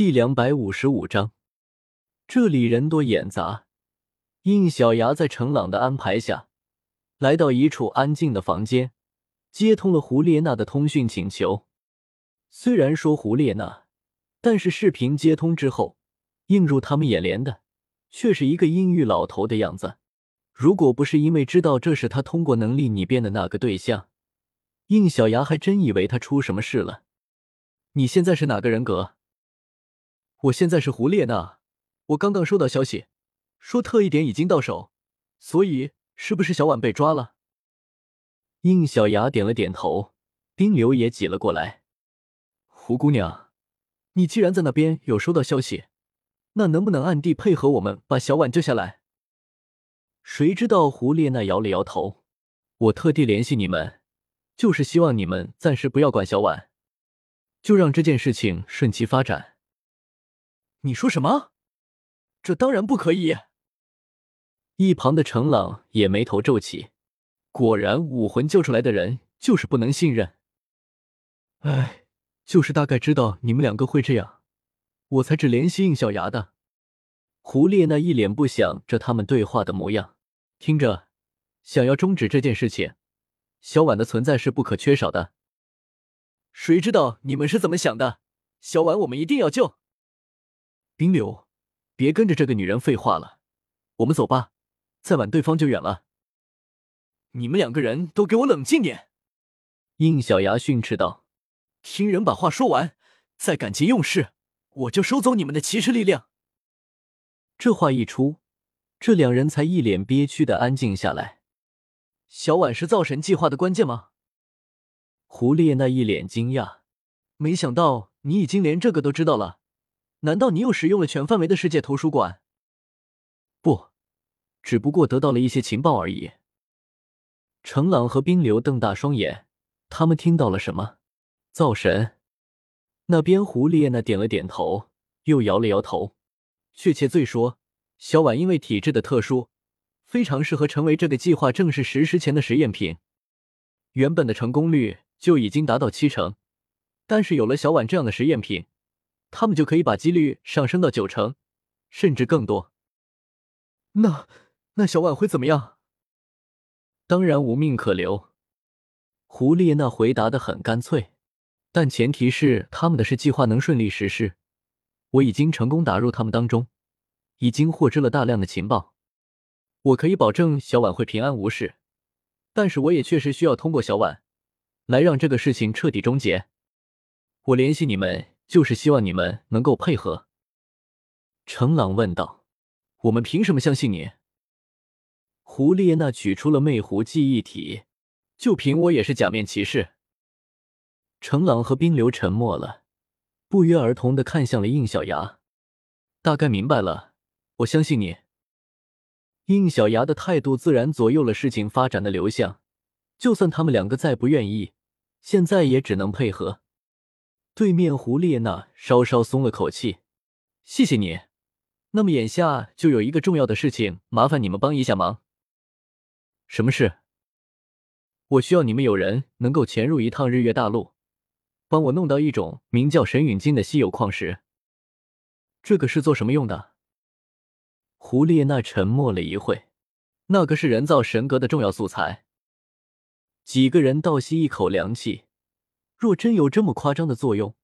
第两百五十五章，这里人多眼杂。应小牙在程朗的安排下，来到一处安静的房间，接通了胡列娜的通讯请求。虽然说胡列娜，但是视频接通之后，映入他们眼帘的却是一个阴郁老头的样子。如果不是因为知道这是他通过能力拟变的那个对象，应小牙还真以为他出什么事了。你现在是哪个人格？我现在是胡列娜。我刚刚收到消息，说特异点已经到手，所以是不是小婉被抓了？应小牙点了点头，冰流也挤了过来。胡姑娘，你既然在那边有收到消息，那能不能暗地配合我们把小婉救下来？谁知道胡列娜摇了摇头。我特地联系你们，就是希望你们暂时不要管小婉，就让这件事情顺其发展。你说什么？这当然不可以！一旁的程朗也眉头皱起。果然，武魂救出来的人就是不能信任。哎，就是大概知道你们两个会这样，我才只联系应小牙的。胡列娜一脸不想着他们对话的模样，听着，想要终止这件事情，小婉的存在是不可缺少的。谁知道你们是怎么想的？小婉，我们一定要救。冰流，别跟着这个女人废话了，我们走吧，再晚对方就远了。你们两个人都给我冷静点！应小牙训斥道：“听人把话说完，再感情用事，我就收走你们的骑士力量。”这话一出，这两人才一脸憋屈的安静下来。小婉是造神计划的关键吗？胡列娜一脸惊讶，没想到你已经连这个都知道了。难道你又使用了全范围的世界图书馆？不，只不过得到了一些情报而已。程朗和冰流瞪大双眼，他们听到了什么？造神？那边胡列娜点了点头，又摇了摇头。确切最说，小婉因为体质的特殊，非常适合成为这个计划正式实施前的实验品。原本的成功率就已经达到七成，但是有了小婉这样的实验品。他们就可以把几率上升到九成，甚至更多。那那小婉会怎么样？当然无命可留。胡列娜回答的很干脆，但前提是他们的事计划能顺利实施。我已经成功打入他们当中，已经获知了大量的情报。我可以保证小婉会平安无事，但是我也确实需要通过小婉来让这个事情彻底终结。我联系你们。就是希望你们能够配合。”程朗问道，“我们凭什么相信你？”胡列娜取出了魅狐记忆体，“就凭我也是假面骑士。”程朗和冰流沉默了，不约而同的看向了应小牙。大概明白了，我相信你。应小牙的态度自然左右了事情发展的流向。就算他们两个再不愿意，现在也只能配合。对面胡列娜稍稍松了口气，谢谢你。那么眼下就有一个重要的事情，麻烦你们帮一下忙。什么事？我需要你们有人能够潜入一趟日月大陆，帮我弄到一种名叫神陨金的稀有矿石。这个是做什么用的？胡列娜沉默了一会，那个是人造神格的重要素材。几个人倒吸一口凉气。若真有这么夸张的作用，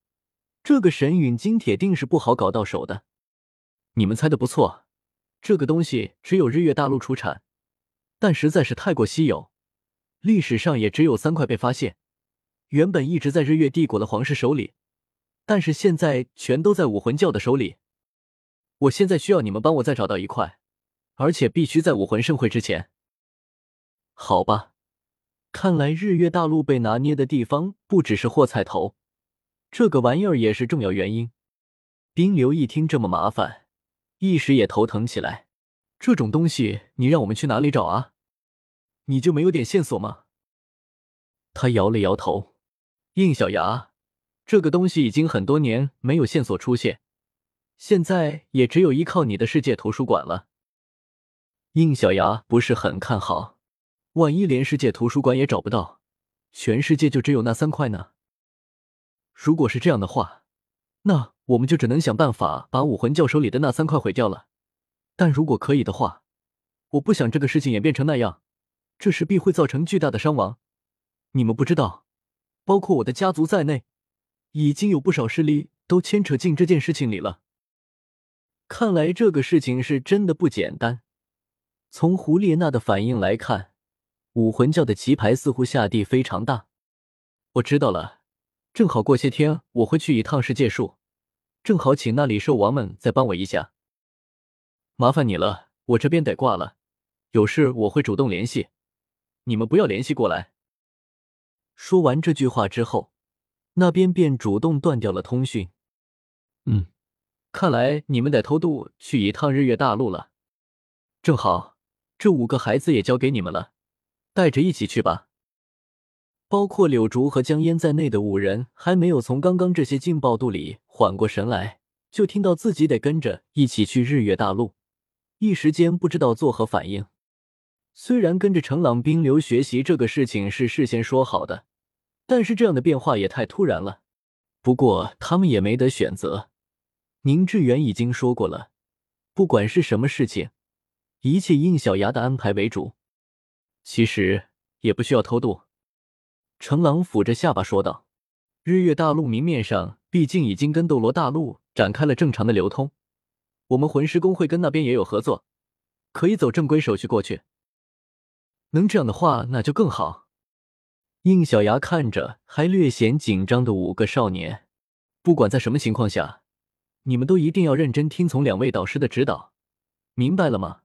这个神陨金铁定是不好搞到手的。你们猜的不错，这个东西只有日月大陆出产，但实在是太过稀有，历史上也只有三块被发现。原本一直在日月帝国的皇室手里，但是现在全都在武魂教的手里。我现在需要你们帮我再找到一块，而且必须在武魂盛会之前。好吧。看来日月大陆被拿捏的地方不只是货菜头，这个玩意儿也是重要原因。冰流一听这么麻烦，一时也头疼起来。这种东西你让我们去哪里找啊？你就没有点线索吗？他摇了摇头。应小牙，这个东西已经很多年没有线索出现，现在也只有依靠你的世界图书馆了。应小牙不是很看好。万一连世界图书馆也找不到，全世界就只有那三块呢？如果是这样的话，那我们就只能想办法把武魂教手里的那三块毁掉了。但如果可以的话，我不想这个事情演变成那样，这势必会造成巨大的伤亡。你们不知道，包括我的家族在内，已经有不少势力都牵扯进这件事情里了。看来这个事情是真的不简单。从胡列娜的反应来看，武魂教的棋牌似乎下地非常大。我知道了，正好过些天我会去一趟世界树，正好请那里兽王们再帮我一下。麻烦你了，我这边得挂了，有事我会主动联系，你们不要联系过来。说完这句话之后，那边便主动断掉了通讯。嗯，看来你们得偷渡去一趟日月大陆了。正好，这五个孩子也交给你们了，带着一起去吧。包括柳竹和江烟在内的五人还没有从刚刚这些劲爆度里缓过神来，就听到自己得跟着一起去日月大陆。一时间不知道作何反应。虽然跟着程朗冰流学习这个事情是事先说好的，但是这样的变化也太突然了。不过他们也没得选择。宁致远已经说过了，不管是什么事情，一切应小牙的安排为主。其实也不需要偷渡。程朗抚着下巴说道：“日月大陆明面上毕竟已经跟斗罗大陆展开了正常的流通。”我们魂师工会跟那边也有合作，可以走正规手续过去。能这样的话，那就更好。应小牙看着还略显紧张的五个少年，不管在什么情况下，你们都一定要认真听从两位导师的指导，明白了吗？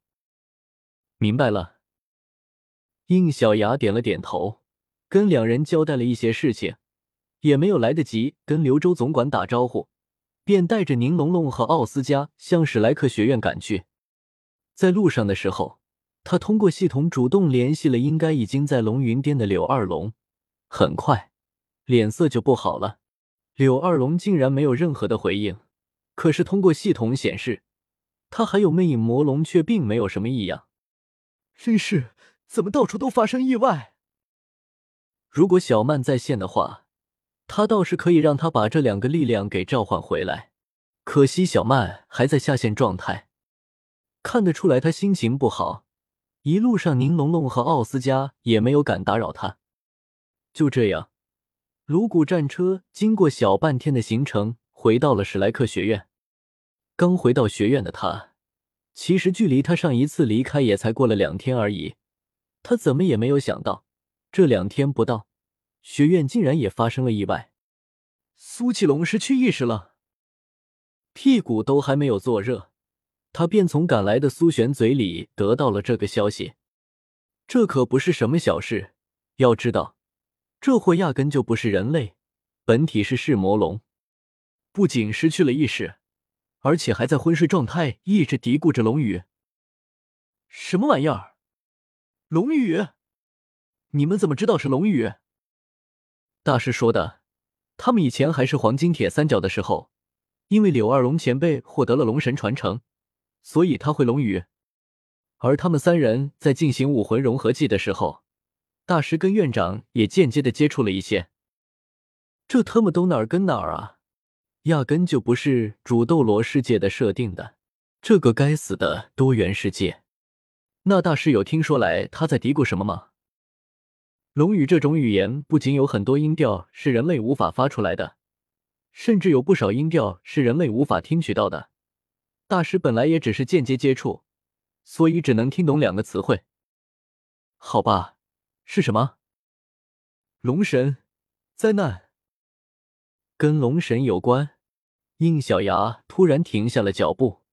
明白了。应小牙点了点头，跟两人交代了一些事情，也没有来得及跟刘州总管打招呼。便带着宁龙龙和奥斯加向史莱克学院赶去。在路上的时候，他通过系统主动联系了应该已经在龙云巅的柳二龙。很快，脸色就不好了。柳二龙竟然没有任何的回应。可是通过系统显示，他还有魅影魔龙，却并没有什么异样。真是，怎么到处都发生意外？如果小曼在线的话。他倒是可以让他把这两个力量给召唤回来，可惜小曼还在下线状态，看得出来他心情不好。一路上，宁龙龙和奥斯加也没有敢打扰他。就这样，颅骨战车经过小半天的行程，回到了史莱克学院。刚回到学院的他，其实距离他上一次离开也才过了两天而已。他怎么也没有想到，这两天不到。学院竟然也发生了意外，苏启龙失去意识了，屁股都还没有坐热，他便从赶来的苏璇嘴里得到了这个消息。这可不是什么小事，要知道，这货压根就不是人类，本体是噬魔龙，不仅失去了意识，而且还在昏睡状态，一直嘀咕着龙语。什么玩意儿？龙语？你们怎么知道是龙语？大师说的，他们以前还是黄金铁三角的时候，因为柳二龙前辈获得了龙神传承，所以他会龙语。而他们三人在进行武魂融合技的时候，大师跟院长也间接的接触了一些。这他妈都哪儿跟哪儿啊？压根就不是主斗罗世界的设定的，这个该死的多元世界。那大师有听说来他在嘀咕什么吗？龙语这种语言不仅有很多音调是人类无法发出来的，甚至有不少音调是人类无法听取到的。大师本来也只是间接接触，所以只能听懂两个词汇。好吧，是什么？龙神灾难，跟龙神有关。应小牙突然停下了脚步。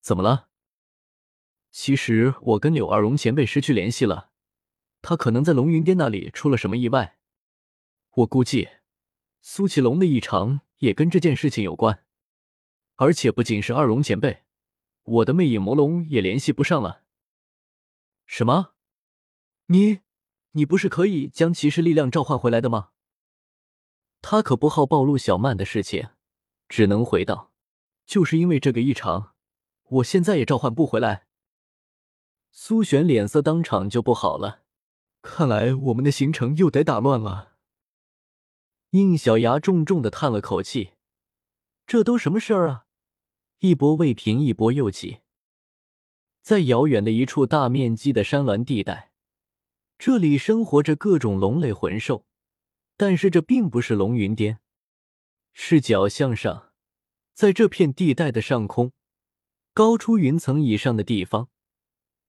怎么了？其实我跟柳二龙前辈失去联系了。他可能在龙云巅那里出了什么意外，我估计苏启龙的异常也跟这件事情有关，而且不仅是二龙前辈，我的魅影魔龙也联系不上了。什么？你，你不是可以将骑士力量召唤回来的吗？他可不好暴露小曼的事情，只能回道：就是因为这个异常，我现在也召唤不回来。苏璇脸色当场就不好了。看来我们的行程又得打乱了。应小牙重重的叹了口气，这都什么事儿啊？一波未平，一波又起。在遥远的一处大面积的山峦地带，这里生活着各种龙类魂兽，但是这并不是龙云巅。视角向上，在这片地带的上空，高出云层以上的地方，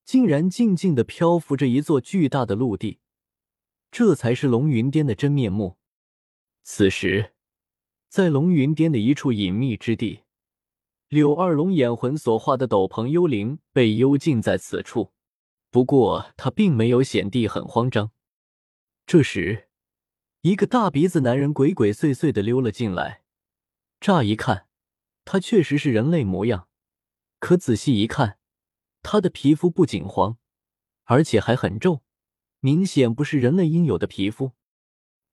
竟然静静的漂浮着一座巨大的陆地。这才是龙云巅的真面目。此时，在龙云巅的一处隐秘之地，柳二龙眼魂所化的斗篷幽灵被幽禁在此处。不过，他并没有显地很慌张。这时，一个大鼻子男人鬼鬼祟祟的溜了进来。乍一看，他确实是人类模样，可仔细一看，他的皮肤不仅黄，而且还很皱。明显不是人类应有的皮肤，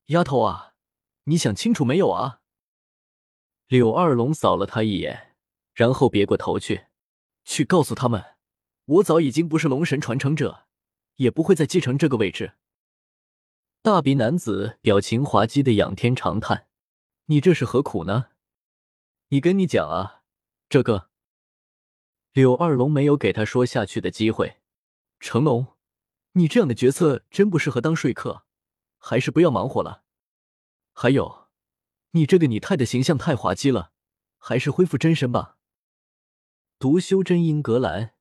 丫头啊，你想清楚没有啊？柳二龙扫了他一眼，然后别过头去，去告诉他们，我早已经不是龙神传承者，也不会再继承这个位置。大鼻男子表情滑稽的仰天长叹：“你这是何苦呢？你跟你讲啊，这个。”柳二龙没有给他说下去的机会，成龙。你这样的角色真不适合当说客，还是不要忙活了。还有，你这个拟态的形象太滑稽了，还是恢复真身吧。读修真英格兰，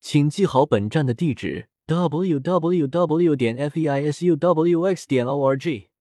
请记好本站的地址：w w w. 点 f e i s u w x. 点 o r g。